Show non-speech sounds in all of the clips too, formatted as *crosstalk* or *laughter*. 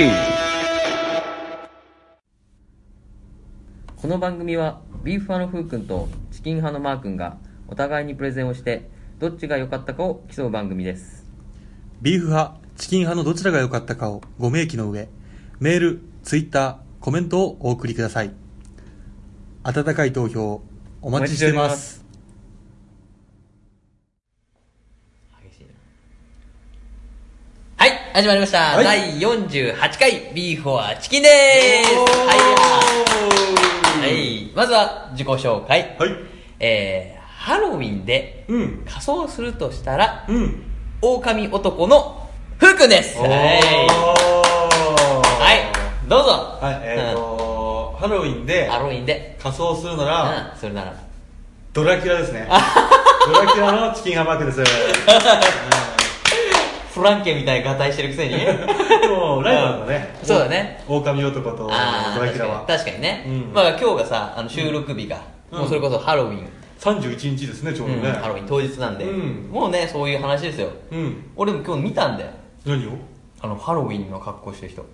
キこの番組はビーフ派のふうくんとチキン派のマーくんがお互いにプレゼンをしてどっちが良かったかを競う番組ですビーフ派、チキン派のどちらが良かったかをご明記の上、メール、ツイッター、コメントをお送りください。温かい投票、お待ちしてます。激しいなはい始まりました、はい。第48回ビーフォアチキンでー。すはい。はい。まずは自己紹介。はい。えー、ハロウィンでうん。仮装するとしたらうん。狼男のふうくんです。はい。はい。どうぞ。はい、えーと、ハロウィンでハロウィンで。仮装するなら、うん。それなら。ドラキュラですね。*laughs* ドラキュラのチキンハンバーグです。*laughs* フランケンみたいに合体してるくせに？でも、ライバルだね。そうだね。狼男とドラキュラは。確かにね、うん。まあ今日がさあの収録日が、うん。もうそれこそハロウィン、31日ですね、ちょうどうんね。ハロウィン当日なんで、うん。もうねそういう話ですよ。うん。俺も今日見たんだよ。何を？あのハロウィンの格好してる人。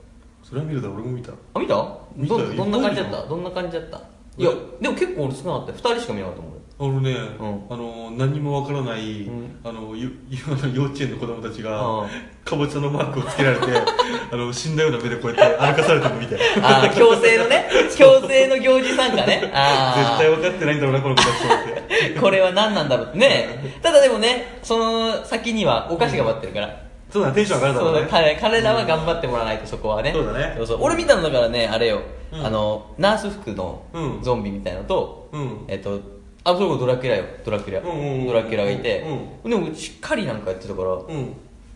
それは見るだ、俺も見た。あ見た？見たよ。どどんな感じだった？どんな感じだった？いやえでも結構俺少なかったよ。2人しか見なかったもんあのね、ん。あの何にもわからない、ん。あのゆゆあの幼稚園の子供たちが、うん。かぼちゃのマークをつけられて *laughs* あの死んだような目でこうやって歩かされてるの見て。絶ああ強制のね *laughs* 強制の行事参加ね。あ対分かってないんだろうなこの子たちと思って。あ *laughs* これは何なんだろう。ねただでもねその先にはお菓子が待ってるから、そうだねテンション上がるだろううだ彼彼らは頑張ってもらわないとそこはね、そうだね。そうそう。俺見たのだからねあれよ、うん。あのナース服のうん。ゾンビみたいのと、うん。えっとあそれこそドラキュラよ。ドラキュラ、うんうんうんドラキュラがいて、うでもしっかりなんかやってたから、うん。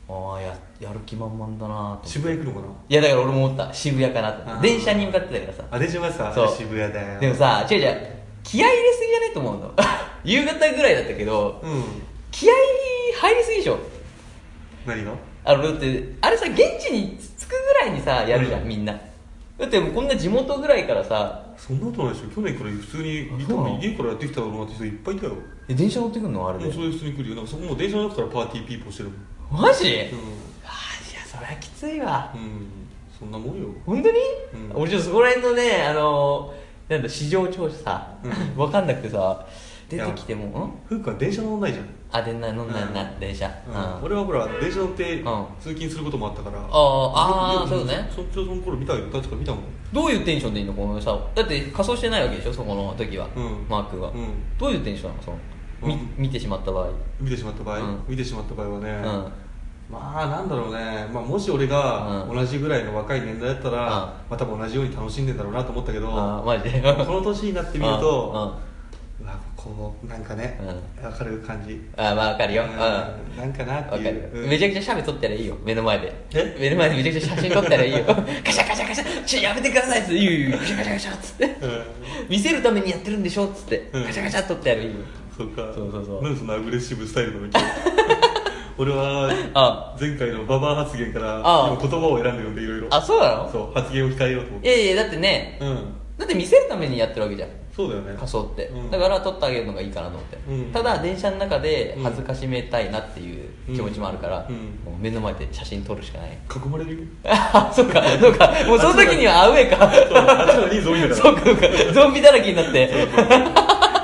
ああややる気満々だなと思って。渋谷行くのかな？いやだから俺も思った。渋谷かなとあー。電車に向かってたからさ。あれじゃまさそう。渋谷だよ。でもさ違う違う。気合い入れすぎじゃないと思うの。*laughs* 夕方ぐらいだったけどうん。気合い入りすぎでしょ。何が？あのだってあれさ現地に着くぐらいにさやるじゃん、うん。みんなだってもうこんな地元ぐらいからさそんなことないでしょ。去年から普通に家からやってきたろうなって人いっぱいいたよ。もえ電車乗ってくんの？あれで？うそれ普通に来るよなんかそこもう電車の中からパーティーピーポーしてるもん。マジ、うん。ああいやそれはきついわ。うん。そんなもんよ。本当に、うん。俺ちょっとそこら辺のねあのなんだ市場調査。さ、うん。*laughs* 分かんなくてさ出てきてもうくんは電車乗んないじゃんあでんな飲んだんな、うん電車、うん。俺はほら電車乗ってん。通勤することもあったから。あああそうね。そそその頃見たよ確か見たもん。どういうテンションでいいの？このさだって仮装してないわけでしょ？そこの時は、うん。マー君は、うん。どういうテンションなの？その、みうん。見てしまった場合。見てしまった場合、うん。見てしまった場合はね、うん。まあなんだろうね、まあ、もし俺がうん。同じぐらいの若い年代だったら、うん。まあ多分同じように楽しんでんだろうなと思ったけどあーマジで？この年になってみると、うわこうなんかね、わかる感じ。あまあわかるよ、ううん。ん、なんかなっていう。めちゃくちゃ写メ撮ったらいいよ。目の前で。え？目の前でめちゃくちゃ写真撮ったらいいよ。*laughs* カシャカシャカシャ。ちょやめてくださいっつって。カシャカシャカシャっつって。うん。見せるためにやってるんでしょっつって、うん。カシャカシャ撮ってやるいいよ。そっか。そうそうそう。なんでそんなアグレッシブスタイルなの *laughs* 俺はあ。前回のババア発言から言葉を選んでるんでいろいろあそうなの？そう発言を控えようと思っいてやいやだってねうん。だって見せるためにやってるわけじゃんそうだよね。仮装って、うん。だから撮ってあげるのがいいかなと思って、うん。ただ電車の中で恥ずかしめたいなっていう気持ちもあるから、うん。もう目の前で写真撮るしかない。囲まれるよ。あ *laughs* そっかそっか。もうその時にはアウェーか。そうから。そっかそっか。ゾンビだらけになって。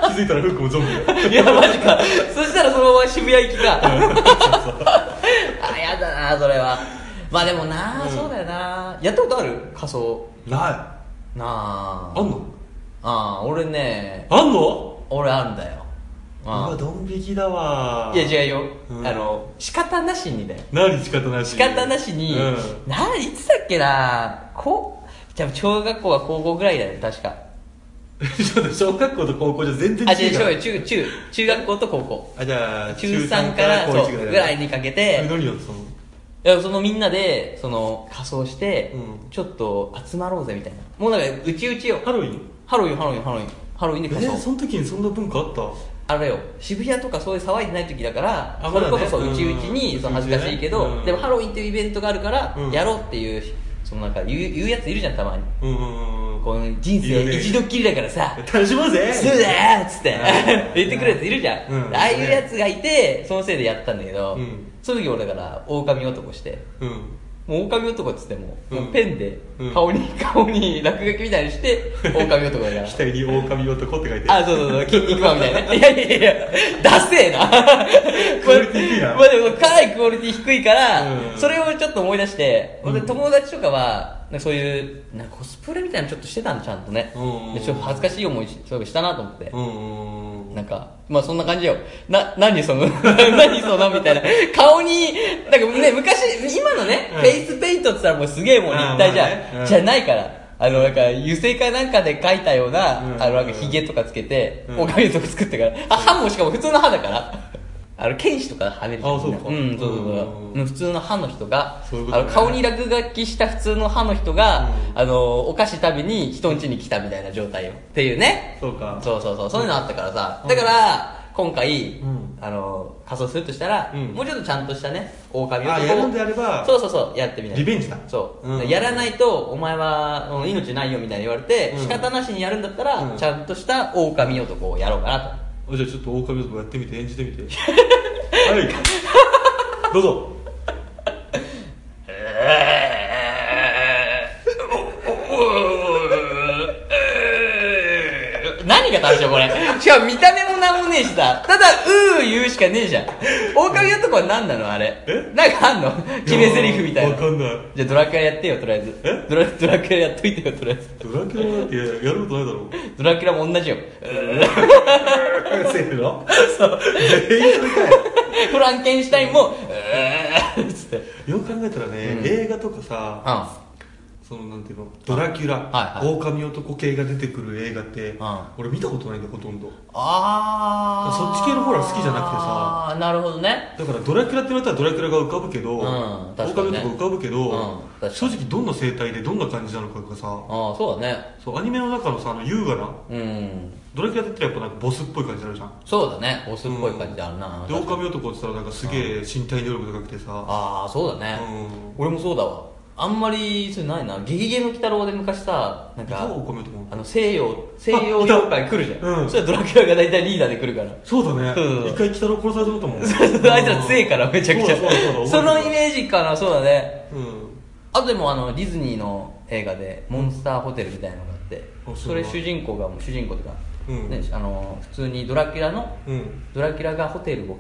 気づいたらフックもゾンビ *laughs* いやマジか。そしたらそのまま渋谷行きか。*laughs* あやだなそれは。まあでもな、うん。そうだよな。やったことある？仮装。ない。なあ。あんの？ああ俺ね。あんの？俺あるんだよ。うわドン引きだわ。いや違うよ、うん。あの仕方なしにだよ何仕方なし仕方なしに、うん。ないつだっけな？こうじゃあ小学校は高校ぐらいだよ確か。ちょっと小学校と高校じゃ全然あ違う。から違う違う中中中学校と高校。あじゃあ中3から高そう1ぐらいにかけて。え何やってたの？いやそのみんなでその仮装して、うん。ちょっと集まろうぜみたいな。もうなんかうちうちよ。ハロウィン？ハロウィンハロウィンハロウィン。ハロウィンでえ仮装、その時にそんな文化あった？あれよ。渋谷とかそういう騒いでない時だからあそれこそまだねそううちうちにうん。そう恥ずかしいけど、うん。でもハロウィンっていうイベントがあるからうん。やろうっていうそのなんか言う言うやついるじゃんたまに。うんうんうん。この人いるね。生一度っきりだからさ。楽しもうぜ。そうだよっつってうん。*laughs* 言ってくるやついるじゃん、うん。ああいうやつがいてそのせいでやったんだけど、うんその時俺だから狼男してうん。もう狼男っつっても,、うん。もうペンでうん。顔に、*laughs* 顔に落書きみたいにして *laughs* 狼男だから。額に狼男って書いてあ、そうそうそう、筋肉マンみたいな。ね。いやいやいや、ダセえな。*laughs* クオリティ低いな。まあでも、かなりクオリティ低いから、うん。それをちょっと思い出して、うん。俺友達とかは、なんかそういう、なんかコスプレみたいなのちょっとしてたんだ、ちゃんとね。うん。でちょっと恥ずかしい思いしそういえばしたなと思って。うんなんか、まあそんな感じよ。な、何その、*laughs* 何そのみたいな。顔に、なんかね、昔、今のね、うんフェイスペイントって言ったらもうすげえもう立体じゃん。じゃないから。あの、なんか、油性かなんかで描いたような、うんあの、なんかヒゲとかつけて、うんおかげとか作ってから。あ、歯もしかも普通の歯だから。あの、剣士とかはめるじゃんあそうか。ん、そうそうそう。普通の歯の人が、そういうことね。あの、顔に落書きした普通の歯の人が、うん。あの、お菓子食べに人ん家に来たみたいな状態よ。っていうね。そうか。そうそうそう、そういうのあったからさ。うん。だから、今回、ん。あの、仮装するとしたら、うん。もうちょっとちゃんとしたね、狼あやるんであればそうそうそう、やってみない。リベンジだ。そう。うん。やらないと、お前はうん命ないよみたいに言われて、うん。仕方なしにやるんだったら、うん。ちゃんとした狼男をやろうかなと。じゃあちょっと狼男やってみて演じてみて。*laughs* はい。どうぞ。*laughs* 何が正しいよこれ？しかも見た目もなんもねえしさ、ただ、うー言うしかねえじゃん。狼男は何なの？あれ。え？なんかあんの？決め台詞みたいな。わかんないじゃあドラキュラやってよ、とりあえず。え？ドラドラキュラやっといてよ、とりあえず。ドラキュラなんてやることないだろドラキュラも同じよ。*laughs* セーフの？そう全員かよフランケンシュタインも、うーっつって。よく考えたらね、うん映画とかさ、あそのなんていうの？ドラキュラ、はいはい狼男系が出てくる映画って、ん俺見たことないんだよほとんどあー。そっち系のホラー好きじゃなくてさあー、なるほどね。だからドラキュラって言われたらドラキュラが浮かぶけど、うん確かにね狼男浮かぶけど、うん確か正に直どんな生態でどんな感じなのかがさあー、そうだね。そうアニメの中のさあの優雅なうん。ドラキュラって言ったらやっぱなんかボスっぽい感じになるじゃんそうだね。オスっぽい感じあるな。で狼男って言ったらなんかすげえ身体能力高くてさああ、そうだね。う俺もそうだわ。あんまり、それないな。ゲゲゲの鬼太郎で昔さ、なんかあの、西洋、西洋妖怪来るじゃん。うん。そしたらドラキュラが大体リーダーで来るから。そうだね、うん。一回鬼太郎殺されてもったもん *laughs* あいつら強いからめちゃくちゃ。そのイメージかなそうだね。うん。あとでもあのディズニーの映画でモンスターホテルみたいなのがあってあそれ主人公が主人公とか、うん。ね、あの普通にドラキュラのうん。ドラキュラがホテルを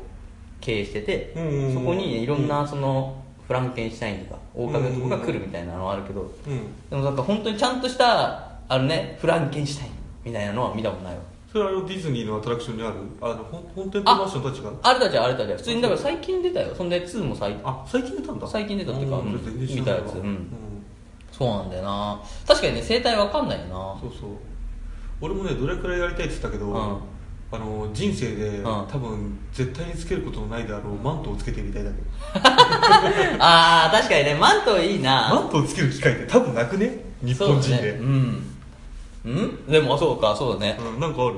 経営してて、うんうんうん。そこにいろんなそのフランケンシュタインとか狼男が来るみたいなのはあるけど、うん。でもなんか本当にちゃんとしたあのねフランケンシュタインみたいなのは見たことないわ。それはあのディズニーのアトラクションにある？あの本本店とマンションたちが？あれたちはあれたちは普通にだから最近出たよ。そんで2も最あ最近出たんだ。最近出たっていうかうん。見たやつ。うん。そうなんだよな。確かにね生態わかんないよな。そうそう。俺もねどれくらいやりたいって言ったけど、うんあの人生で、ん。多分絶対につけることのないであろうマントをつけてみたいだけど。*laughs* あー確かにね。マントいいな。マントをつける機会って多分なくね？日本人で。そうだね。うん。うん？でもあそうかそうだね。うん、なんかある？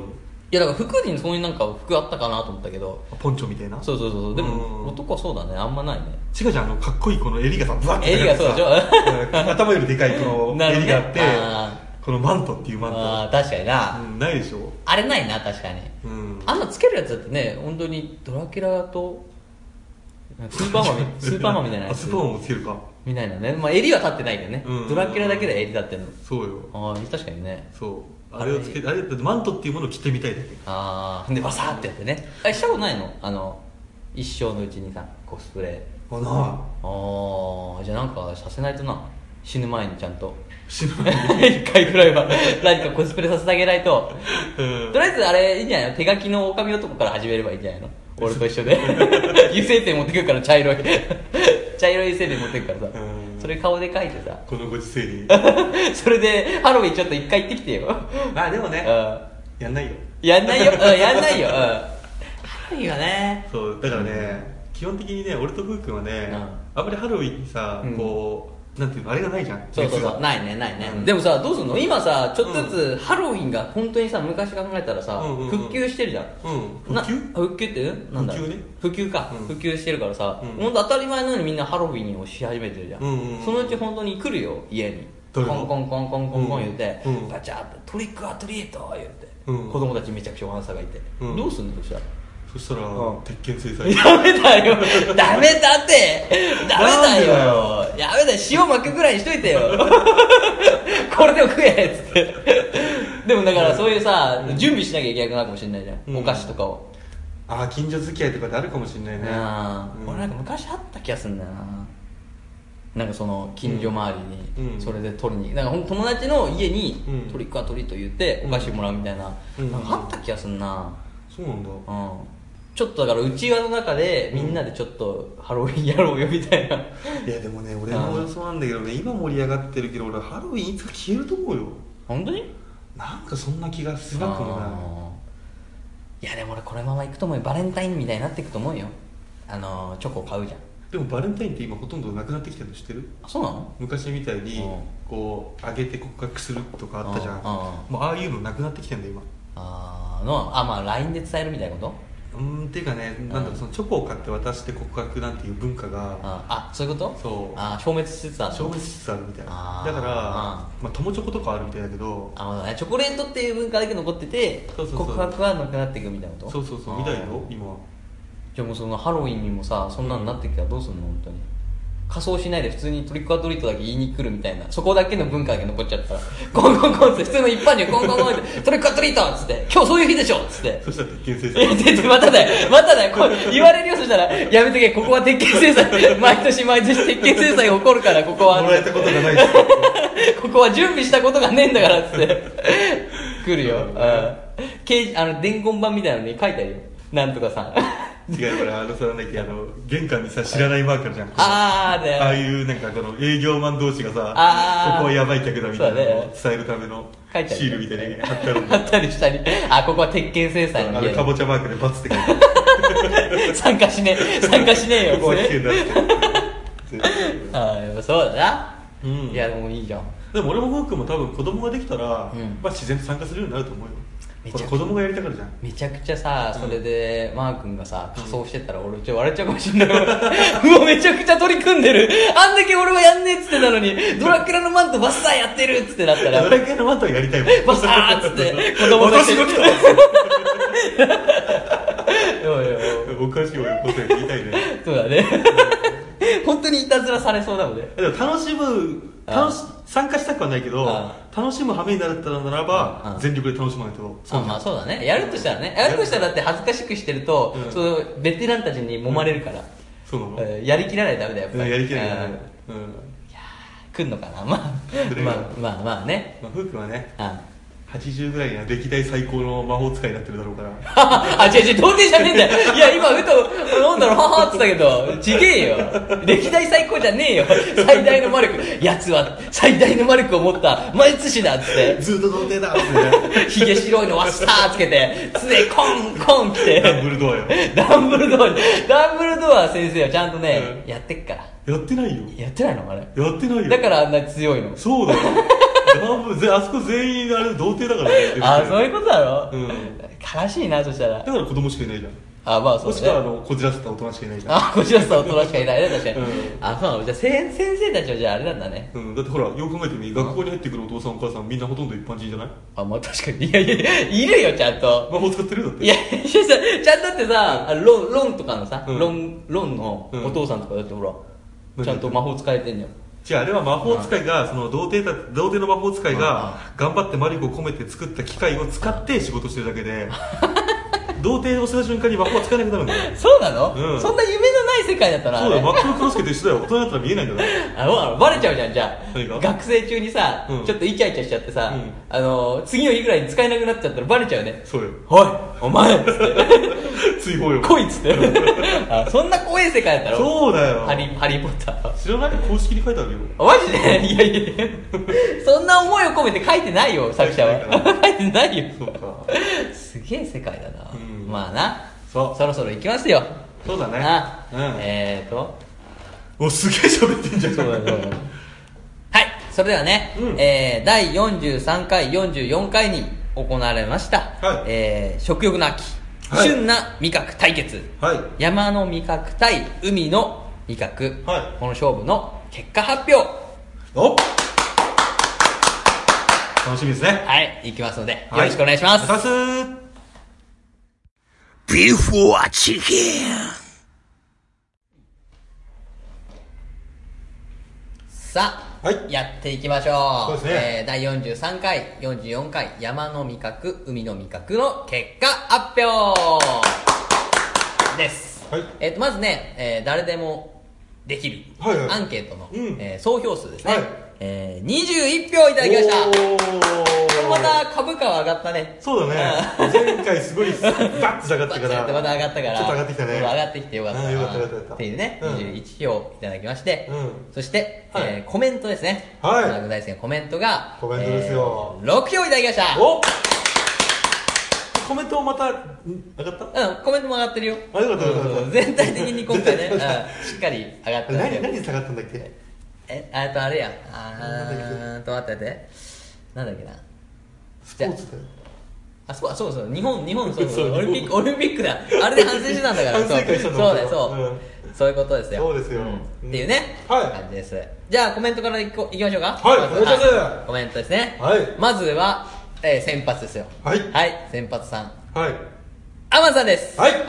いやだから服にそういうなんか服あったかなと思ったけど。ポンチョみたいな？そうそうそうそう。でうん。も男はそうだね。あんまないね。違うじゃんあのかっこいいこの襟がさブワッて襟がそうでしょ？うん頭よりでかいこの *laughs* なるほどね襟があってあこのマントっていうマント。あー確かにな、うん、ないでしょ？あれないな確かに。うん。あんなつけるやつだってね本当にドラキュラとスーパーマンみスーパーマンみたいな。やつあスーパーマンもつけるか。みたいなね。まあ襟は立ってないけどね、うん。ドラキュラだけで襟立ってんの。そうよ。ああ確かにね。そう。あれ。をつけあれだってマントっていうものを着てみたいだけ。ああでバサーってやってね。あしたことないの？あの一生のうちにさコスプレ。あなああじゃあなんかさせないとな。死ぬ前にちゃんと死ぬ前に一回ぐらいは何かコスプレさせてあげないと。うん。とりあえずあれいいんじゃないの？手書きの狼男から始めればいいんじゃないの？俺と一緒で。*laughs* 油性ペン持ってくるから茶色い。*laughs* 茶色い油性ペン持ってくからさ。うん。それ顔で書いてさ。このご時世に。*laughs* それでハロウィンちょっと一回行ってきてよ。まあでもね。うん。やんないよ。やんないよ、うん、やんないよ、うん。ハロウィンはね。そうだからね基本的にね俺とふうくんはねうん。あんまりハロウィンにさうん。こうなんていうのあれがないじゃんそうそうそう、ないね、ないね。うん。でもさ、どうすんの？今さ、ちょっとずつハロウィンが本当にさ、昔考えたらさ、うんうんうん。復旧してるじゃん。うん。な復旧？復旧って？なんだろう。ね。普及か、うん。普及してるからさ、うん。本当当たり前のようにみんなハロウィンをし始めてるじゃん,、うんうんうん。そのうち本当に来るよ家に。コンコンコンコンコンコン言うて、ガチャってトリックアトリート言うて、うん。子供たちめちゃくちゃお花さがいて、うん。どうすんのそした？らそしたら、うん。鉄拳制裁。やめだよ。*laughs* ダメだって。ダメだよ。やめだよ。塩巻くぐらいにしといてよ。*laughs* これでも食えっつって。でもだからそういうさ準備しなきゃいけなくなるかもしれないじゃん、うん。お菓子とかを。ああ近所付き合いとかであるかもしれないね。あ。うん。俺なんか昔あった気がするんだよな。なんかその近所周りうん。にそれで取りに。なんかほん友達の家にうん。トリックはトリート言ってお菓子もらうみたいな,、うん。なんかあった気がするな。そうなんだ。うんちょっとだからうちわの中でみんなでちょっとハロウィンやろうよみたいな、いやでもね俺もそうなんだけどね今盛り上がってるけど俺ハロウィンいつか消えると思うよ。本当に？なんかそんな気がしなくもない？いやでも俺このまま行くと思うよバレンタインみたいになっていくと思うよ。あのーチョコ買うじゃん。でもバレンタインって今ほとんどなくなってきてるの知ってる？あそうなの？昔みたいにうん。こう上げて告白するとかあったじゃん。もうああいうのなくなってきてんだよ今。あー。のあまあ LINE で伝えるみたいなこと？うーんっていうかねなんだろうそのチョコを買って渡して告白なんていう文化がああそういうこと？そう。あ消滅しつつある消滅しつつあるみたいな。だからあまあ友チョコとかあるみたいだけどあまあチョコレートっていう文化だけ残ってて告白はなくなっていくみたいなこと？そうそうそう。みたいよ今。はじゃあもうそのハロウィンにもさそんなのなってきたらどうすんの？本当に仮装しないで普通にトリックアトリートだけ言いに来るみたいな。そこだけの文化だけ残っちゃったら。コンコンコンって普通の一般人コンコンコンって。トリックアトリートっつって。今日そういう日でしょっつって。そしたら鉄拳制え、裁まただよ、まただよ、こう言われるよ、そしたら、やめとけ、ここは鉄拳制裁、*laughs* 毎年毎年鉄拳制裁起こるから、ここは。もらえたことがない *laughs* ここは準備したことがねえんだからっつって。来るよ、うん、あの伝言板みたいなのに書いてあるよなんとかさん。違うこれあのさなんだっけあの玄関にさ知らないマークあるじゃん。あーだよああいうなんかこの営業マン同士がさあーここはやばい客だみたいなのをね。伝えるためのシールみたいに貼ってあるんあだったりしたりあここは鉄拳制裁あのかぼちゃマークでバツって書いてある。*laughs* 参加しねえ。参加しねえよここは危険だって。*laughs* あーやっぱそうだな、うん。いやでもいいじゃん。でも俺もフー君も多分子供ができたら、うん。まあ、自然と参加するようになると思うよめちゃ子供がやりたがるじゃん。めちゃくちゃさ、うん。それで、マー君がさ、仮装してたら俺ちょ笑っちゃうかもしんない。*laughs* うわ、めちゃくちゃ取り組んでる。あんだけ俺はやんねえっつってたのに、ドラキュラのマントバスターやってるっつってなったら。ド、ラキュラのマントはやりたいもん。バスターっつって、子供たち私が来たおかしいわよこと言いたいね。そうだね。本当にいたずらされそうなので。でも楽しむ楽し参加したくはないけどあ楽しむ羽目になったならばうん全力で楽しまないと。あまあそうだね。やるとしたらね。やるとしたらだって恥ずかしくしてると、うん。そのベテランたちに揉まれるから。そうなの。えーやりきらないとダメだよ、やっぱり。うんやりきれないうん。ね来んのかな。まあまあまあまあね。まあ、フー君はねあ80ぐらいには歴代最高の魔法使いになってるだろうから。*laughs* あ違う違う童貞じゃねえんだよ。いや今ふとなんだろうははっつったけどちげえよ。歴代最高じゃねえよ。最大の魔力。奴は最大の魔力を持った魔術師だっつって。ずっと童貞だって。ねひげ白いのワスターつけて杖コンコン来て。ダンブルドアよ。ダンブルドアダンブルドア先生はちゃんとね、うん。やってっから。やってないよ。やってないのあれやってないよ。だからあんなに強いの。そうだよあそこ全員あれ童貞だからね。あそういうことだろ、うん。悲しいなそしたら。だから子供しかいないじゃん。あまあそうもしくはあねのこじらせた大人しかいないじゃん。あこちらさ大人しかいないね確かに、うん。あそうなのじゃあ先先生たちはじゃああれなんだね。うん、だってほらよく考えてみ学校に入ってくるお父さんお母さんみんなほとんど一般人じゃない？あまあ確かに。いやいやいるよちゃんと。魔法使ってるよだって。いやいやさちゃんとだってさあロンロンとかのさ、うん。ロンロンのお父さんとかだってほら、うんちゃんと魔法使えてんじゃん違うあれは魔法使いがその童貞だ童貞の魔法使いがう頑張って魔力を込めて作った機械を使って仕事してるだけで *laughs* 童貞をした瞬間に魔法は使えなくなるんだよ。そうなの、うん。そんな夢のない世界だったなそうだよ。クロスケと一緒だよ。大人だったら見えないんだよあのバレちゃうじゃんじゃあ。学生中にさ、うん。ちょっとイチャイチャしちゃってさ、うん。あの次の日ぐらいに使えなくなっちゃったらバレちゃうね。そうよ。おいお前っつって追放よ。来いっつって。*laughs* あそんな怖い世界だったろそうだよ。ハリハリー・ポッター。知らない公式に書いてあるよ。マジで？*laughs* いやいやいや。そんな思いを込めて書いてないよ作者は。*laughs* 書いてないよ。そうか。すげえ世界だな、うんまあな。そう。そろそろ行きますよ。そうだね。な、うん。えーと。おすげえ喋ってんじゃん。そうだそうだはい。それではね、うん。えー第43回44回に行われました、はい。えー食欲の秋、はい。旬な味覚対決。はい。山の味覚対海の味覚、はい。この勝負の結果発表。お楽しみですね。はい、いきますので、はい。よろしくお願いします。お願いしますビフォーチキン。さあ、はい。やっていきましょう。そうですね。えー第43回、44回、山の味覚、海の味覚の結果発表です。はい。えっ、と、まずね、えー誰でもできる、はいはい。アンケートの、うん。えー総票数ですね。はいえー21票いただきました。これおまた株価は上がったね。そうだね。前回すごい *laughs* バッと下がったかバッてやってまたら上がったから。ちょっと上がってきたね。うん上がってきてよかったよかったよかっていうね、うん。21票いただきまして、うん。そして、はい。えーコメントですね。はい。マーク大好きなコメントがコメントですよ。えー6票いただきました。おコメントもまたん上がった？うん、コメントも上がってるよ。あよかったよかった全体的に今回ね、うん、しっかり上がってる何何下がったんだっけ？え、あとあれや。あーと、待って待って。なんだっけな。スポーツだよあ、そうそうそう、日本、日本、そうそそうう、オリンピック、オリンピックだ。あれで反省してたんだから。*laughs* 反省会したそうそうだよ、そう、うんそういうことですよ。そうですよんうんっていうね、はい感じです。じゃあ、コメントからいこいきましょうか。はいまずお願いしますコメントですね。はいまずは、えー先発ですよ。はいはい、先発さん。はいアマンさんです。はい。はい。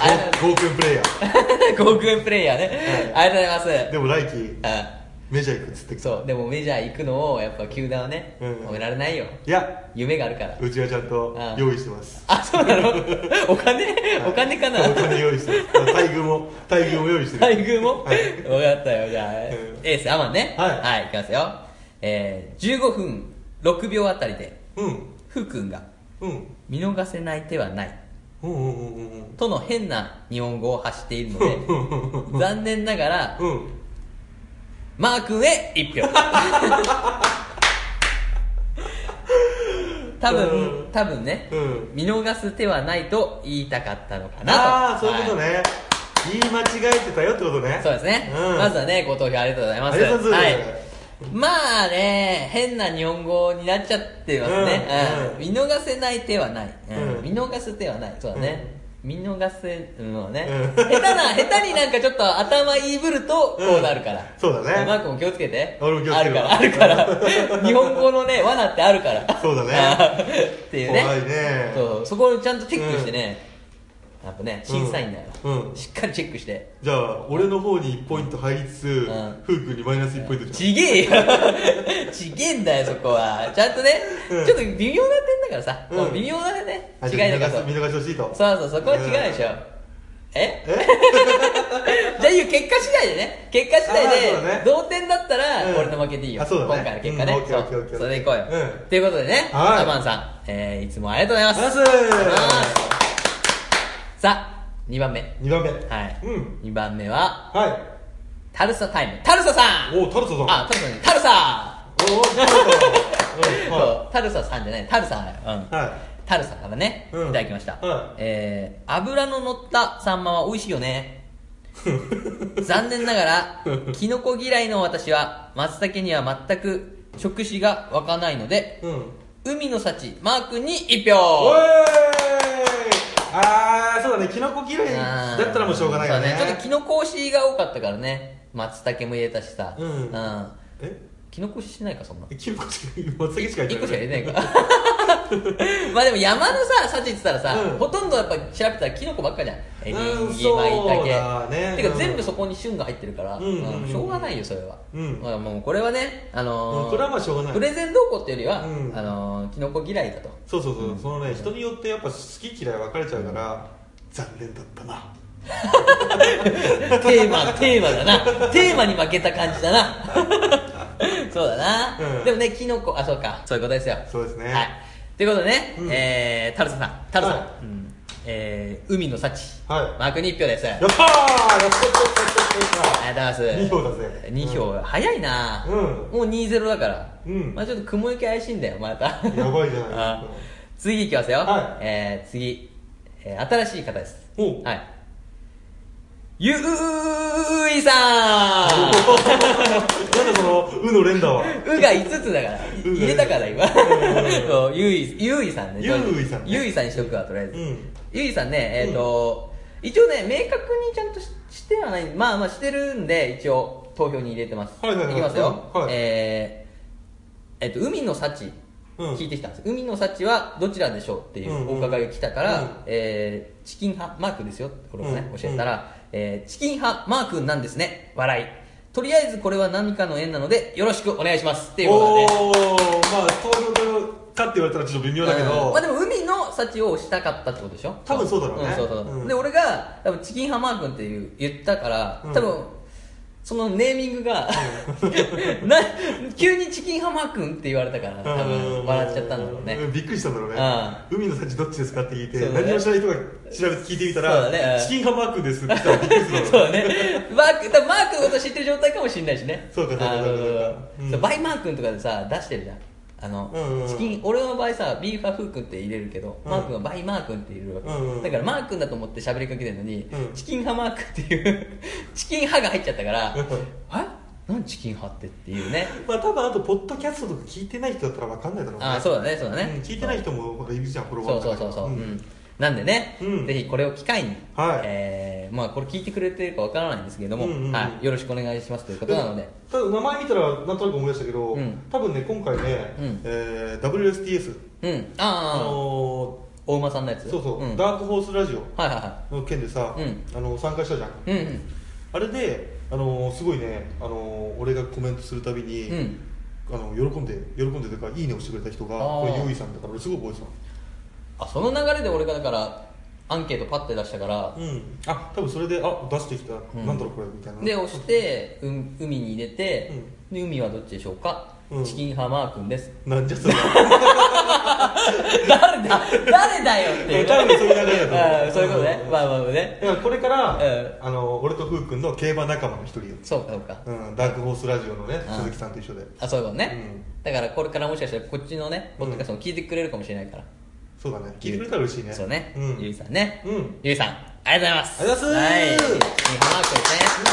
ありがとう5億円プレイヤー。5億円プレイヤーね。ありがとうございます。でも来季あメジャー行くっつってそう、でもメジャー行くのを、やっぱ球団はね、うん。止められないよ。いや。夢があるから。うちはちゃんと用意してます。あ、そうなの？*laughs* お金？お金かな？お金用意してます。待遇も待遇も用意してる。待遇も、はい。分かったよ、じゃあ、ん。エース、アマンね。はい。はい、いきますよ。えー、15分6秒あたりで、うん。ふうくんが、うん見逃せない手はない。うんうんうんうんとの変な日本語を発しているので、残念ながら、うんマー君へ1票。*laughs* 多う分、ん多分ね、うん見逃す手はないと言いたかったのかなと。ああそういうことはね言い間違えてたよってことねそうですね。うんまずはね、ご投票ありがとうございます。ありがとうございますはい。まあね、変な日本語になっちゃってますね。うんうん見逃せない手はない。見逃す手はない。そうだね。見逃せるのはね、うん下手な、下手になんかちょっと頭いいぶると、こうなるから。そうだねマークも気をつけて。俺も気をつけるあるから、あるから。*laughs* 日本語のね、罠ってあるから。そうだね *laughs* っていうね。怖いねそう、そこをちゃんとチェックしてね、やっぱね、審査員だよ。うん。うん。しっかりチェックして。じゃあ俺の方に1ポイント入りつつん。ふうくんにマイナス1ポイント。じちげえよ。*laughs* ちげえんだよそこは。ちゃんとね、うん。ちょっと微妙な点だからさ、うん。こう微妙なねゃん違いだから。見逃してほしいと。そうそうそこは違うでしょ、ええ？*laughs* じゃあいいよ結果次第でね。結果次第あーそうだね。で同点だったらうん。俺の負けでいいよ、あそうだね。今回の結果ね、うんオッケーオッケーオッケーそう。それでいこうよ、うん。ということでね、はい。アマンさん、えーいつもありがとうございます。ありがとうございますさあ2番目。2番目。はい、うん。2番目ははタルサタイム。タルサさん。いおおタルトさん。あタルサね。タルサおおタルトさん。*laughs* うんそタルサさんじゃない。タルサ、うん。い。はタルサからね、うん。いただきました、はい。えー、油の乗ったサンマは美味しいよね。*laughs* 残念ながらキノコ嫌いの私は松茸には全く食指が湧かないのでいうん。海の幸マー君に1お票いああそうだね。キノコ嫌いだったらもうしょうがないよね。そうちょっとキノコ推しが多かったからね。松茸も入れたしさ。うん。うん。え？キノコ推ししないかそんな。キノコしか松茸しか入って1個しか入れないか。か *laughs* まあでも山のさ幸って言ったらさ、うん。ほとんどやっぱ調べたらキノコばっかじゃん。エリンギうんマイタそうだてかうん全部そこに旬が入ってるから、うんうんうん。しょうがないよそれは、うん。まあもうこれはねあのーうんこれはまあしょうがない。プレゼン動向っていうよりは、うん。あのーキノコ嫌いだと。そうそうそう、そのね人によってやっぱ好き嫌い分かれちゃうから残念だったな。*laughs* テーマテーマだな。テーマに負けた感じだな *laughs* そうだな、うん。でもねキノコあそうか。そういうことですよ。そうですね。はい。ということでね、うん。えー、タルサさん。タルサさん、はい。うん。えー、海の幸、はい。マークに1票です。やったーやったやったやったありがとうございます。二票だぜ。2票、早いな、うん。もう2-0だから、うん。まあちょっと雲行き怪しいんだよまた。やばいじゃないですか。*laughs* あ次いきますよ、はい。えー、次、えー、新しい方です。はいゆういさん。なんだその「う」の連打は？うが5つだから。入れたから今。うんそ *laughs* うゆいゆういさんね。ゆういさんね。ゆういさんにしとくわとりあえず、うん。ゆういさんねえっ、と、一応ね明確にちゃんとししてはないまあまあしてるんで一応投票に入れてます。はいはいはい。きますよ、うん。はい。えー、えっ、と海の幸。うん。聞いてきたんです、海の幸はどちらでしょうっていうお伺いが来たから、うん。えーチキン派マー君ですよってこれをね、うん。教えたら、えーチキン派マー君なんですね。笑い。とりあえずこれは何かの縁なのでよろしくお願いします。っていうことで、ね。おーまあ投票かって言われたらちょっと微妙だけど、うん。まあでも海の幸をしたかったってことでしょ？多分そうだろうね。んそうそうう。ん。で俺が多分チキンハマー君っていう言ったからうん。多分そのネーミングがな急にチキン派マー君って言われたから多分笑っちゃったんだろうね。んびっくりしたんだろうね。う海の幸どっちですかって聞いて、ね何も知らない人が調べて聞いてみたら、だね。うんチキン派マー君ですって言ったらびっくりするだろ *laughs* そうね。マー君マー君のこと知ってる状態かもしれないしね。そうかそうかそうか by マー君とかでさ出してるじゃんあの、うんうんうん。チキン俺の場合さビーフ派フー君って入れるけど、うん。マー君は by マー君って入れるわけ、うんうんだからマー君だと思って喋りかけてるのに、うん。チキン派マー君っていう *laughs* チキン派が入っちゃったからうん。え？何チキン派ってっていうね。*laughs* まあ多分あとポッドキャストとか聞いてない人だったら分かんないだろうね。ああそうだねそうだね、ん聞いてない人もいるじゃんフォロワそうーそうそうそう、ん。うんなんでね、うん。ぜひこれを機会に、はい。えーまあ、これ聞いてくれてるかわからないんですけれども、うんうんうん。はい、よろしくお願いしますということなので、ただ名前見たらなんとなく思い出したけど、うん。多分ね今回ね、うん。えー WSTS うん。あああの大馬さんのやつ？ーそうそう、ん、はいダークホースラジオはいはの件でさ、うん。あの参加したじゃん。いうんうん。あれで、あのすごいね、あの俺がコメントするたびに、うん。あの喜んで喜んでというかいいねをしてくれた人がこれヨイさんだから俺すごい覚えてあその流れで俺がだからアンケートパッて出したからたうん。あ多分それであ出してきた、ん。なんだろうこれみたいな。で押して、うん、海に入れて、海はどっちでしょうか、うん。チキン派マー君です。なんじゃそれ。誰だ？誰だよっていう、多分そういう流れだと思う。そういうことね、うん。まあまあまあね。だからこれから、うん。あの俺とふうくんの競馬仲間の一人よ、そうかそうか。うん、ダークホースラジオのねうん。鈴木さんと一緒で。あそういうことね、うん。だからこれからもしかしたらこっちのねポッドキャストも聞いてくれるかもしれないから、そうだね。聞いてくれたら嬉しいね。そうね、うん、ゆいさんね、うん。ゆいさんありがとうございます。ありがとうございます。はい。チキン派マー君ですね、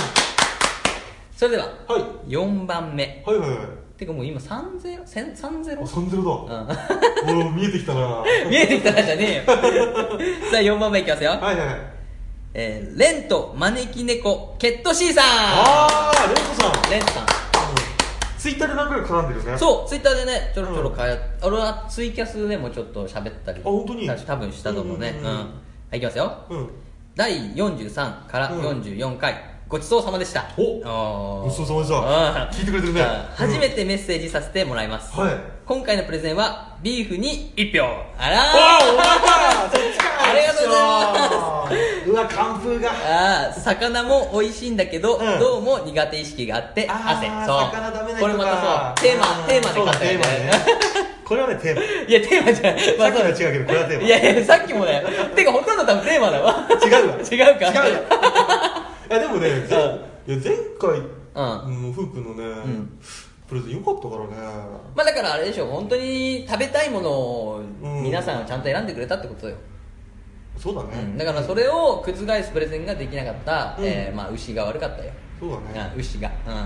それでははい。4番目はいはいはい。てかもう今3ゼロ3ゼロあサンゼロだ、うん。おー見えてきたな。は *laughs* 見えてきたなじゃねえよ。*laughs* さあ4番目いきますよ、いはいはい。えー、レント招き猫ケットシーさん。ああレントさん。レントさんツイッターで何回か絡んでるよね。そうツイッターでねちょろちょろ変え、俺はツイキャスでもちょっと喋ったり。あ本当に？多分したと思うね。うんん、ううん。うん。はいいきますよ。うん。第43からうん。44回、ごちそうさまでした。おごちそうさまでした。うん聞いてくれてるね。初めてメッセージさせてもらいます、はい。今回のプレゼンはビーフに1票。あらー。あお前か。そっちかありがとうございます。うわ寒風が。ああ魚も美味しいんだけど、うん。どうも苦手意識があって汗。そう。これまたそう。テーマうんテーマでそうだ買ったよテーマね。*laughs* これはねテーマ。いやテーマじゃない、まあ、さっきのは違うけどこれはテーマ。いやいやさっきもだよ。てかほとんど多分テーマだわ。違うわ。*laughs* 違うか。違うやでもね前いや前回うんうん。ふうくんのねん。プレゼン良かったからね。まあだからあれでしょ本当に食べたいものをうん。皆さんはちゃんと選んでくれたってことよ、そうだね。うん、だからそれを覆すプレゼンができなかった、うん。えーまあ、牛が悪かったよ、そうだね。うん牛が、うん。う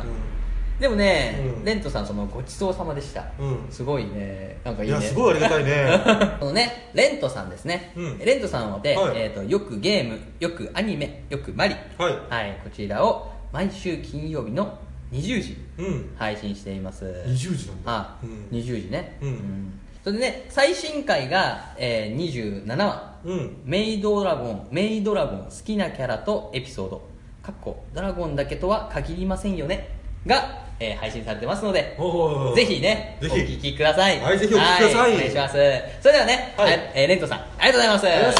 でもね、うん。レントさんそのごちそうさまでした、うん。すごいね。なんかいいね。んいやすごいありがたいね。*laughs* このね、レントさんですね。うん。レントさんはで、はい。えー、とよくゲーム、よくアニメ、よくマリ。はい。こちらを毎週金曜日の20時うん。配信しています。20時なんだ。あ、うん。20時ね。うん。それでね、最新回が、えー、27話。うん。メイドラゴン、メイドラゴン好きなキャラとエピソード。かっこドラゴンだけとは限りませんよね。が、えー配信されてますので、ぜひね、ぜひお聞きください。はいぜひお聞きくださいはお願いします。それではね、は、はいいえーレントさん、ありがとうございます。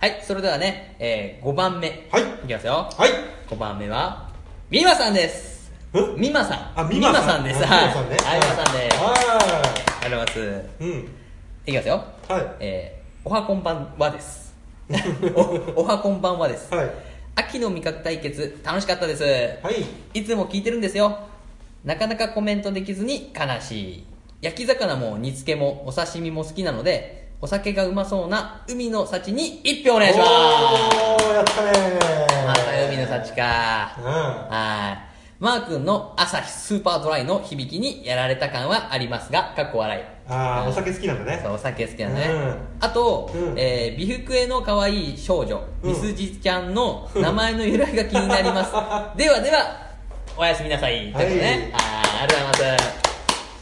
はい、それではね、えー、5番目。はいいきますよ。はい5番目は、ミマさんです。んミマさん。あミマさんです。あはい。ミマさんねはい、ミマさんです。はありがとうございます。いうんいきますよ。はいえー、おはこんばんはです。*laughs* おおはこんばんはです。はい秋の味覚対決、楽しかったです。はいいつも聞いてるんですよ。なかなかコメントできずに悲しい。焼き魚も煮付けもお刺身も好きなので、お酒がうまそうな海の幸に一票お願いします。おーやったねーまた海の幸か。うんはい。マー君の朝日スーパードライの響きにやられた感はありますが、かっこ笑い。ああお酒好きなんだね。そう、お酒好きなのね。うん。あと、うん。えー美福への可愛い少女、うん。みすじちゃんの名前の由来が気になります。*laughs* ではでは、おやすみなさい。ということでね。はい。あーありがとうございます。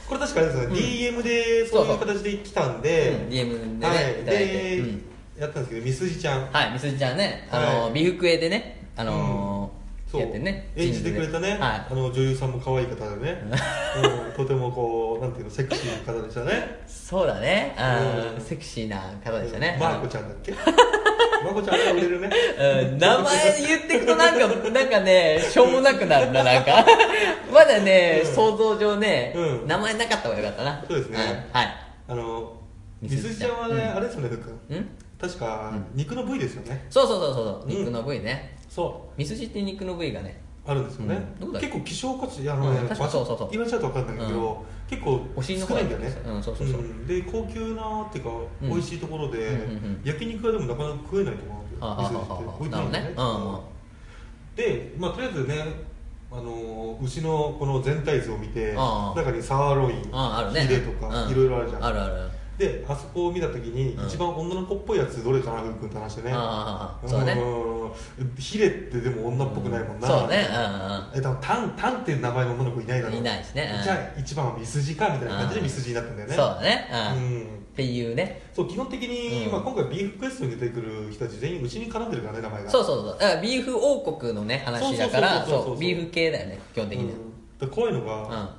これ確かあれですうん。DM でそういそうう形で来たんうんで、DM でね、はい。いただいて、で、うん。やったんですけどみすじちゃん。はいみすじちゃんね。あの、はい。美福絵でね。あのーやってるね演じてくれたね、はあの女優さんも可愛い方でね、*laughs* うん、とてもこうなんていうのセクシーな方でしたね。いそうだね。うん。セクシーな方でしたね、マーコちゃんだっけ？マーコちゃんが売れるね。うん。名前言ってくとなんか、なんかね、しょうもなくなるな、なんか。まだね、うん。想像上ね、うん。名前なかった方がよかったな。そうですね。ん。はい。あのみみすじちゃんはね、うん。あれですよね福君ん？確か肉の部位ですよね、そうそうそうそう、うん。肉の部位ね。そミスジって肉の部位がね、うあるんですよね、結構希少価値あのね、うん確かそうそうそう。言われちゃうと分かんないけど、結構少ないんだよね、うんそうそうそう。ん。で高級なっていうか、うん。美味しいところで、焼肉屋でもなかなか食えないと思うんですよはあはあはあはあみすじって置いてないんだよねで、まあ、とりあえずねあのー牛のこの全体図を見てああ中にサーロインヒレとか、うん。いろいろあるじゃん。あるある。であそこを見た時に、うん。一番女の子っぽいやつどれかなふうくんって話してね。ああ、そうん。ヒレってでも女っぽくないもんな、そうね、え多分タンタンっていう名前の女の子いないだろう。いないですね。うん。じゃあ一番はミスジかみたいな感じでうん。ミスジになったんだようん。ね。そうだね。ううん。っんていうね。そう基本的に、うん。まあ、今回ビーフクエストに出てくる人たち全員うちに絡んでるからね名前がそうそうそう。だからビーフ王国のね、話だから、そうそうそうそうそう。そう、ビーフ系だよね、基本的には。うん。で怖いのが、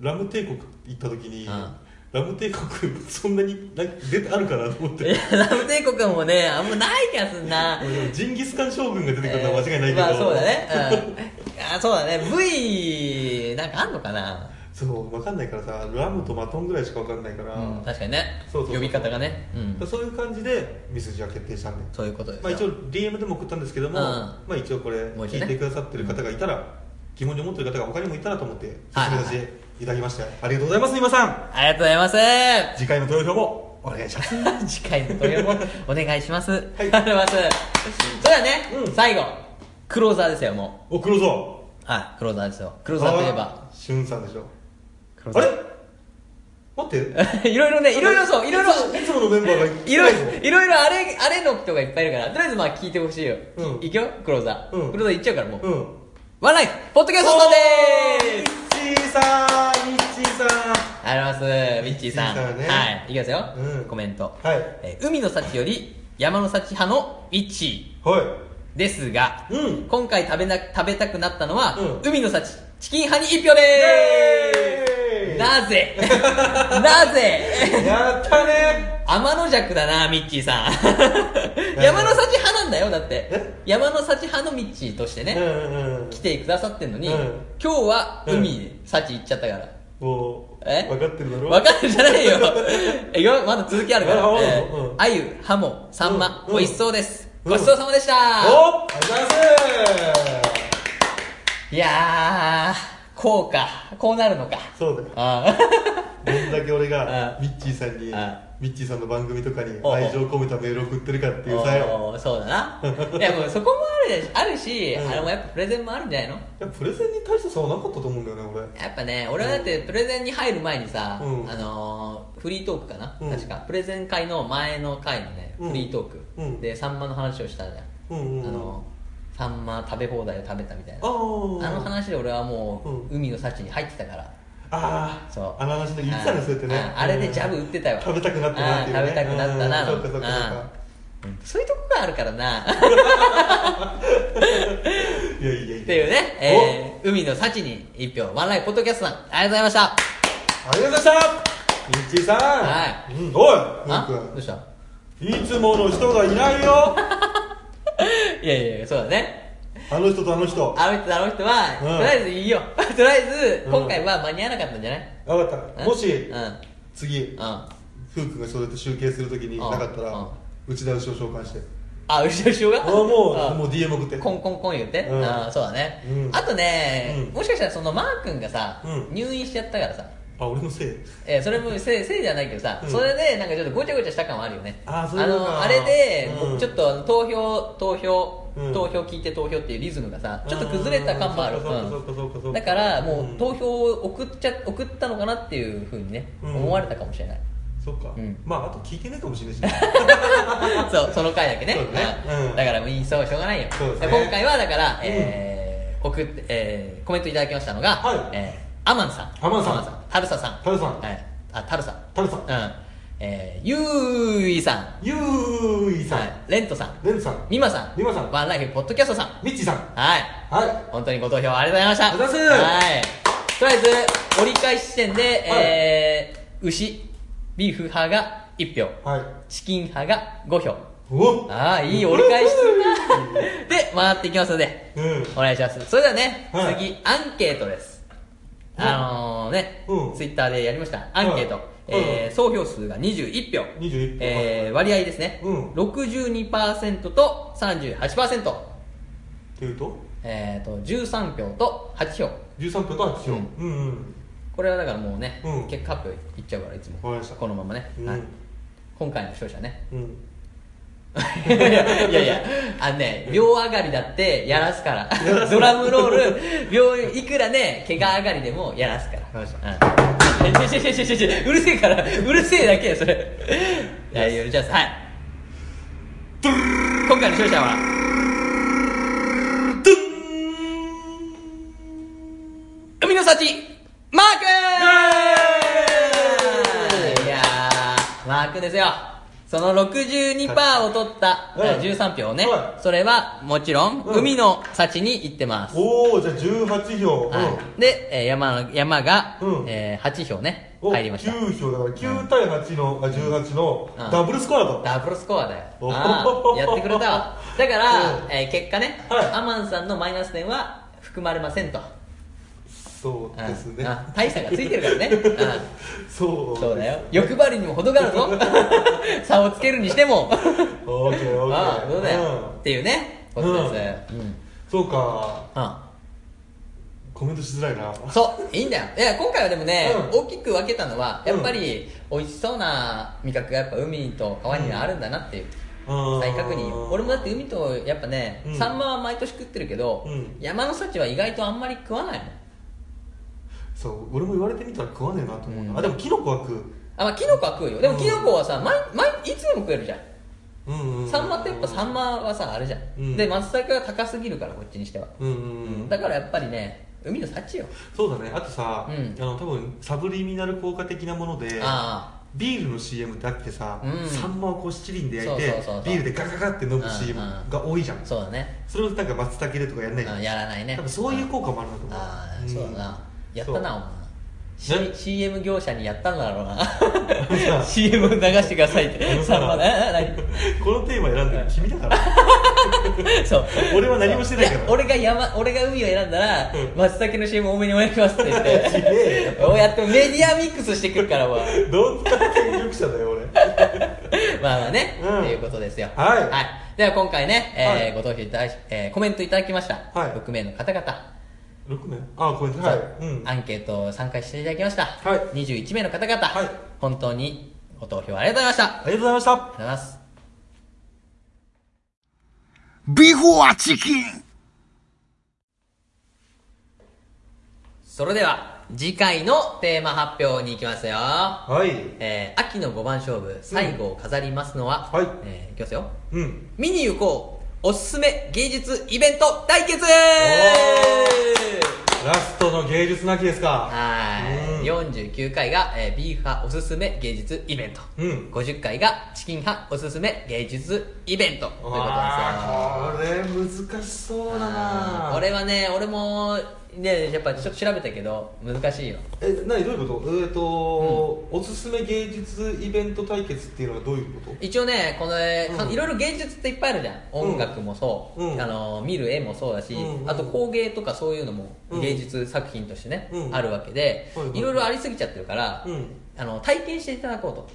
うん。ラム帝国行った時に、うんラム帝国そんなにな出てあるかなと思っていや、ラム帝国もね、あんまない気がすんな。ジンギスカン将軍が出てくるのは間違いないけど、まあそうだね。うん。あそうだね。V、なんかあんのかな？そう分かんないからさラムとマトンぐらいしか分かんないから、うん、確かにね。そう呼び方がね。うん。そういう感じでミスジは決定したんでそういうことですよ。まあ、一応 DM でも送ったんですけども、うんまあ、一応これ聞いてくださってる方がいたら、疑問に思ってる方が他にもいたらと思ってはい進めさせていただきました、ありがとうございます今さんありがとうございます。次回の投票もお願いします *laughs* 次回の投票もお願いします。はいありがとうございます。それではね、うん最後、クローザーですよ、もお黒沢う。はい、クローザーですよ。クローザーといえば。しゅんさんでしょクローザあれ？ー待って *laughs* いろいろね、いろいろそう、いろいろ。いつものメンバーがいろいろ、いろいろあれ、あれの人がいっぱいいるから、とりあえずまあ聞いてほしいよ。うんいくよ、クローザー。うんクローザーいっちゃうからもう。うんワンライフ、ポッドキャストさんでーすさんミッチーさん。ありがとうございます、ミッチーさん。さんね。はい、いきますよ。うん。コメント。はい。えー海の幸より山の幸派のミッチはい。ーですが、うん。今回食べな、食べたくなったのは、うん。海の幸、チキン派に一票でーす。なぜ？*laughs* なぜ？やったね。天の弱だな、ミッチーさん。山の幸派なんだよ、だって。え？山の幸派のミッチーとしてね、うんうんうん来てくださってんのに、うん。今日は海に幸行っちゃったから。え？分かってるだろ？わかるじゃないよ。*laughs* えよ、まだ続きあるから。ああえうん。ー、鮎、ハモ、サンマ、うん。美味しそうです。うん。ごちそうさまでした。おありがとうございますいやー、こうか。こうなるのか。そうだよ。あ *laughs* どんだけ俺があミッチーさんにあミッチーさんの番組とかに愛情込めたメール送ってるかってーいうさやおーそうだな。*laughs* いや、もうそこもあるであるし、うん。あれもやっぱプレゼンもあるんじゃないの？プレゼンに対して差はなかったと思うんだよね俺。やっぱね、俺はだってプレゼンに入る前にさ、うん。あのー、フリートークかな、うん。確か。プレゼン会の前の回のね、うん。フリートーク、うん。で、サンマの話をしたじゃん。うんうんうん。あのー、サンマ食べ放題を食べたみたいな。あの話で俺はもう、うん。海の幸に入ってたから。ああそう。あの話で言ってたねそうやってね。ああれでジャブ打ってたよ食べたくなったなっていうね。あ食べたくなったな。うん。そうかそうかそうか。うん。そういうとこがあるからな。*laughs* いやいやいや。っていうね、えー、海の幸に一票ワンライフポッドキャストさん。ありがとうございました。ありがとうございました。ミッチーさん。はい。うん。おいどうした？んいつもの人がいないよ *laughs* いやいやそうだね。あの人とあの人。あの人あの人は、うん。とりあえずいいよ。*laughs* とりあえずうん。今回は間に合わなかったんじゃない？分かった。もしうん。うん。次ふうくんがそうやって集計するときにうん。なかったらうん。内田牛を召喚して。あ後ろ後ろがあもうあもう DM 送って。コンコンコン言って、うん。あーそうだね、うん。あとね、うん。もしかしたらそのマー君がさ、うん。入院しちゃったからさあ俺のせい。えーそれもせいせいじゃないけどさ、うん。それでなんかちょっとごちゃごちゃした感はあるよね。あーそういうことか。のあれで、うん。ちょっと投票投票、うん。投票聞いて投票っていうリズムがさちょっと崩れた感もある。うん。そうかそうかそうかそうかだからもう、うん。投票を送っちゃ送ったのかなっていうふうにね、うん。思われたかもしれない。そっか。うん。まああと聞いてないかもしれないしね。*laughs* そうその回だけね。ね。うん。だからもういいそうしょうがないよ、そうですね。今回はだから、えー送って、えーコメントいただきましたのが、はい。えーアマンさん。アマンさん。さん。タルサさん。タルさんはい。あタルサ。タルさんうん。えー、ゆういさん。ゆういさん、はい。レントさん。レンさん。ミマさん。ミマさん。ワンライフポッドキャストさん。ミッチーさん。はい。はい。本当にご投票ありがとうございました。ありがとうございます。はい。とりあえず折り返し地点で、えー、牛ビーフ派が1票。はい。チキン派が5票。おああいい折り返しするなで回っていきますのでうん。お願いします。それではね、はい。次アンケートですあのー、ね、うん。ツイッターでやりました。アンケート、はい。えー総票数が21票。21票。えー割合ですね、うん。62%と38%っていうと？えー、と13票と8票。13分と8票。うん。うんうん。これはだからもうね、うん。結果発表いっちゃうからいつも。わかりました。このままね、うん。はい、今回の勝者ね。うんいやいやあのね秒上がりだってやらすから。*laughs* ドラムロール秒いくらね怪我上がりでもやらすから。うん。ちょちょちょちょちょちょうるせえからうるせえだけやそれ。いやいやじゃあはい。今回の勝者は海の幸マークいやーマークですよその62%を取った、はい。えー13票ね、はい。それはもちろん、うん。海の幸に行ってます、おおじゃあ18票。うん。はい、で、えー山の山が、うん。えー8票ね。お入りました。9票だから9対8の、あ18のうん。ダブルスコアだと、ダブルスコアだよ。お。ああやってくれたわ。*laughs* だから、うん。えー結果ね、はい。アマンさんのマイナス点は含まれませんとそうですね。うん。あ大差がついてるからね、*laughs* うん。そうそうだよ。欲張りにも程があるぞ。*laughs* 差をつけるにしても。オーケーオーケー。ああそうだよ、うん。っていうねことです。うん、そうか。あコメントしづらいな。そういいんだよ。いや今回はでもね、う大きく分けたのはやっぱり美味しそうな味覚がやっぱ海と川にはあるんだなっていう、うん。再確認。俺もだって海とやっぱね、うん。サンマは毎年食ってるけど、うん。山の幸は意外とあんまり食わないもんそう俺も言われてみたら食わねえなと思うな、うん。あでもキノコは食う。あ、まあ、キノコは食うよ。でもうんキノコはさ毎毎いつでも食えるじゃん。うんうんうん。サンマってやっぱサンマはさあれじゃん、うん。で松茸が高すぎるからこっちにしては、うんうんうん。だからやっぱりね海の幸よ。そうだね。あとさ、うん。あの多分サブリミナル効果的なものであビールの CM ってあってさ、うん。サンマをこう七輪で焼いてそうそうそうそう。ビールでガガガって飲む CM うんうんが多いじゃん、あそうだね。それをなんか松茸でとかやんないじゃん。あやらないね。多分そういう効果もあるなと思う。ああ、んそうだなやったなお前。CM 業者にやったんだろうな。CM 流してくださいって。このテーマ選んでる。君だから。そう。俺は何もしてないから。や俺が山俺が海を選んだら、うん。松茸の CM 多めにお願いしますって言って。こうや。ってメディアミックスしてくるからお前。どんな権力者だよ俺。*laughs* まあまあね、うん。っていうことですよ。はい。では今回ね、えーはい。ご投票いただき、えーコメントいただきました、はい。6名の方々6名？あコメントはい。うん。アンケート参加していただきました、はい。21名の方々、はい。本当にご投票ありがとうございました。ありがとうありがとうございました。ございます。ビフォアチキン。それでは次回のテーマ発表に行きますよ。はい。えー秋の5番勝負最後を飾りますのは、はい。えーいきますよ。うん。見に行こうおすすめ芸術イベント対決！ラストの芸術の秋ですか。はい、うん。49回が、えービーフ派おすすめ芸術イベント、うん。50回がチキン派おすすめ芸術イベント。ということですよこれ難しそうだな。これはね俺もねやっぱちょっと調べたけど難しいよ。え何どういうこと？えっ、と、おすすめ芸術イベント対決っていうのはどういうこと？一応ねこの、えーうん。いろいろ芸術っていっぱいあるじゃん。音楽もそう、うん。あの見る絵もそうだし、うんうんあと工芸とかそういうのもうん。芸術作品としてね、うん。あるわけで、はいろいろありすぎちゃってるから、うん。あの体験していただこうと。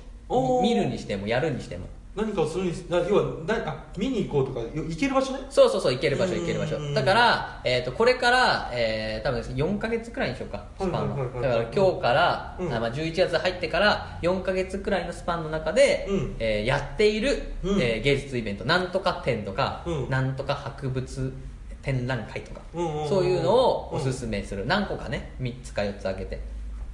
見るにしてもやるにしても何かをするにな要はなあ見に行こうとかよ行ける場所ね？そうそうそう行ける場所うん。行ける場所。だから、えー、とこれから、えー、多分4か月くらいにしようかスパンの。だから今日から、うん。あまあ、11月入ってから4か月くらいのスパンの中で、うん。えーやっている、うん。えー芸術イベント。なんとか展とか、うん。なんとか博物展覧会とか、うんうんうんそういうのをおすすめする、何個かね3つか4つあげて。で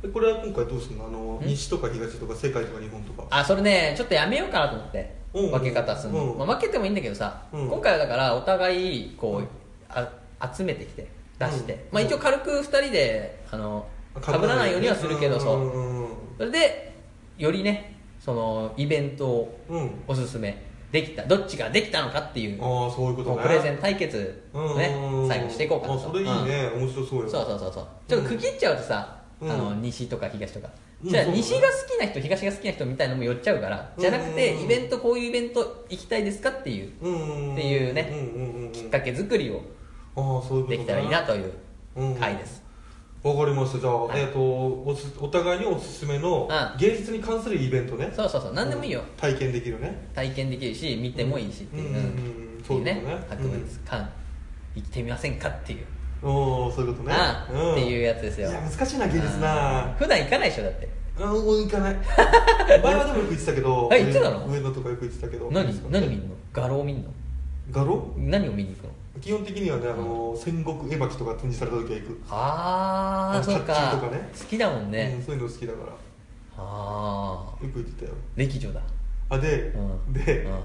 これは今回どうするの？あの西とか東とか世界とか日本とか。あそれねちょっとやめようかなと思って、うんうん分け方するの、うんまあ、分けてもいいんだけどさ、うん。今回はだからお互いこう、あ集めてきて出して、うん。まあ、一応軽く2人であのかぶらないようにはするけどそう。うんうんそれでよりねそのイベントをうん。うんおすすめできた。どっちができたのかっていうああそういうことね。プレゼン対決をねうん最後していこうかなあとそれいいね、面白そうよそうそうそうそう。ちょっと区切っちゃうとさ、うんあの西とか東とか、うん。じゃあ西が好きな人東が好きな人みたいなのも寄っちゃうから、じゃなくてうんイベントこういうイベント行きたいですかっていううん。っていうねうんうんうんうんきっかけ作りをできたらいいなといううん。回です、わかりました。じゃあ、はい。えっ、とおすお互いにおすすめのうん。芸術に関するイベントね。そうそうそう。何でもいいよ、体験できるね。体験できるし見てもいいしっていう,、うそうね。博物館。行ってみませんかっていう、おおそういうことね。ああん。っていうやつですよ。いや難しいな芸術な。普段行かないでしょだって。あもう行かない。*laughs* 前はでもよく行ってたけどあ行ってたの？上野とかよく行ってたけど。何？何見るんの？画廊見んの？画廊？何を見に行くの？基本的にはねあの戦国絵巻とか展示された時は行く。ああそうか。とかね。好きだもんね、うんそういうの好きだから。よああく行ってたよ。歴女だ。あで、うん。で、うん。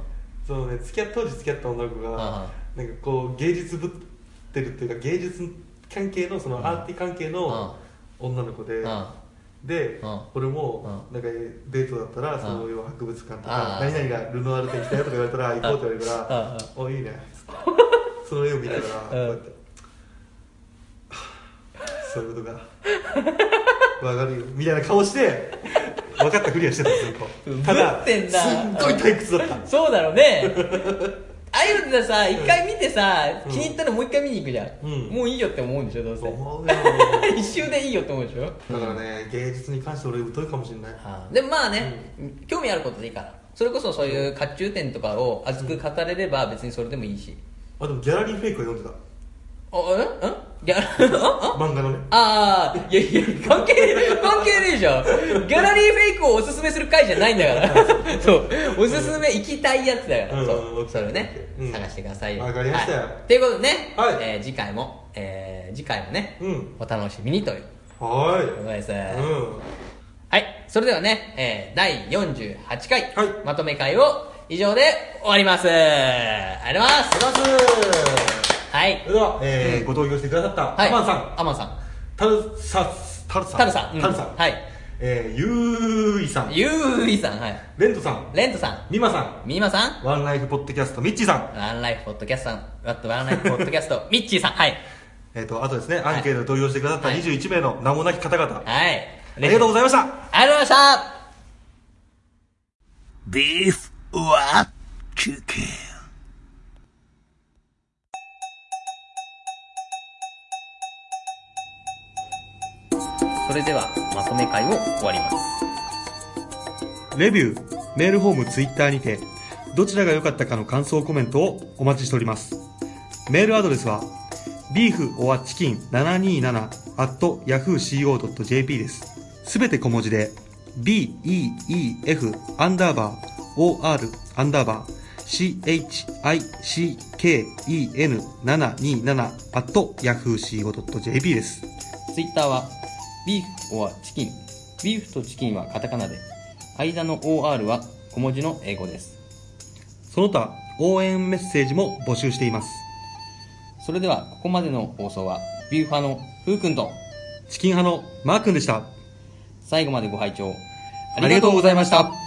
そのね付き合っ当時付き合った女の子があなんかこう芸術ぶってるっていうか芸術関係のそのアーティ関係の女の子で、うん。で、うん。俺もうなんかデートだったらんそういう博物館とあか何々がルノアール展来たよとか言われたら行こうって言われるから「おいいね」その絵を見ながらこうやって「そういうことかわかるよ」みたいな顔して分かったふりはしてたんですよこう。ただすっごい退屈だった。そうだろうねああいうのでさ一回見てさ、うん。気に入ったのもう一回見に行くじゃん、うん。もういいよって思うんでしょどうせ。思うよ。*laughs* 一周でいいよって思うでしょ。だからね芸術に関して俺疎いかもしれない。あーでもまあね、興味あることでいいから。それこそそういう甲冑展とかを熱く語れれば別にそれでもいいし、あでもギャラリーフェイクは読んでた。あえ？んギャラ *laughs* あ漫画のね。ああいやいや関係ねえ関係ねえじゃん。ギャラリーフェイクをおすすめする回じゃないんだから。そう。おすすめ行きたいやつだから、うん。そう。うん。それをね、うん。探してくださいよ。わかりました。よはい。ということでね、はい。えー次回も、えー次回もね、うん。お楽しみにという。はことで。す、うん。はい。それではね、えー、第48回、はい。まとめ会を以上で終わります。ありがとうございます。ありがとうございますはいそ。れでは、えーご投票してくださった、はい。アマンさんアマンさん。タルサタルさんタルさん。うタルさん、はい。えー、ゆういさんゆういさん。はい。レントさんレントさん。ミマさんみまさん。ワンライフポッドキャストミッチーさんワンライフポッドキャストさん。ワットワンライフポッドキャスト、ミッチーさん。はい。えっ、とあとですねアンケートで投票してくださった21名の名もなき方々、はい。ありがとうございましたありがとうございましたビーフはチキン。れでは、まとめ会を終わります。レビュー、メールフォーム、ツイッターにて、どちらが良かったかの感想コメントをお待ちしております。メールアドレスは、beeforchicken727-yahooco.jp です。すべて小文字で、beef アンダーバー or アンダーバー chicken727-yahooco.jp です。ツイッターは、ビーフ or チキン。ビーフとチキンはカタカナで、間の OR は小文字の英語です。その他、応援メッセージも募集しています。それでは、ここまでの放送は、ビューファのふうくんと、チキン派のマー君でした。最後までご拝聴ありがとうございました。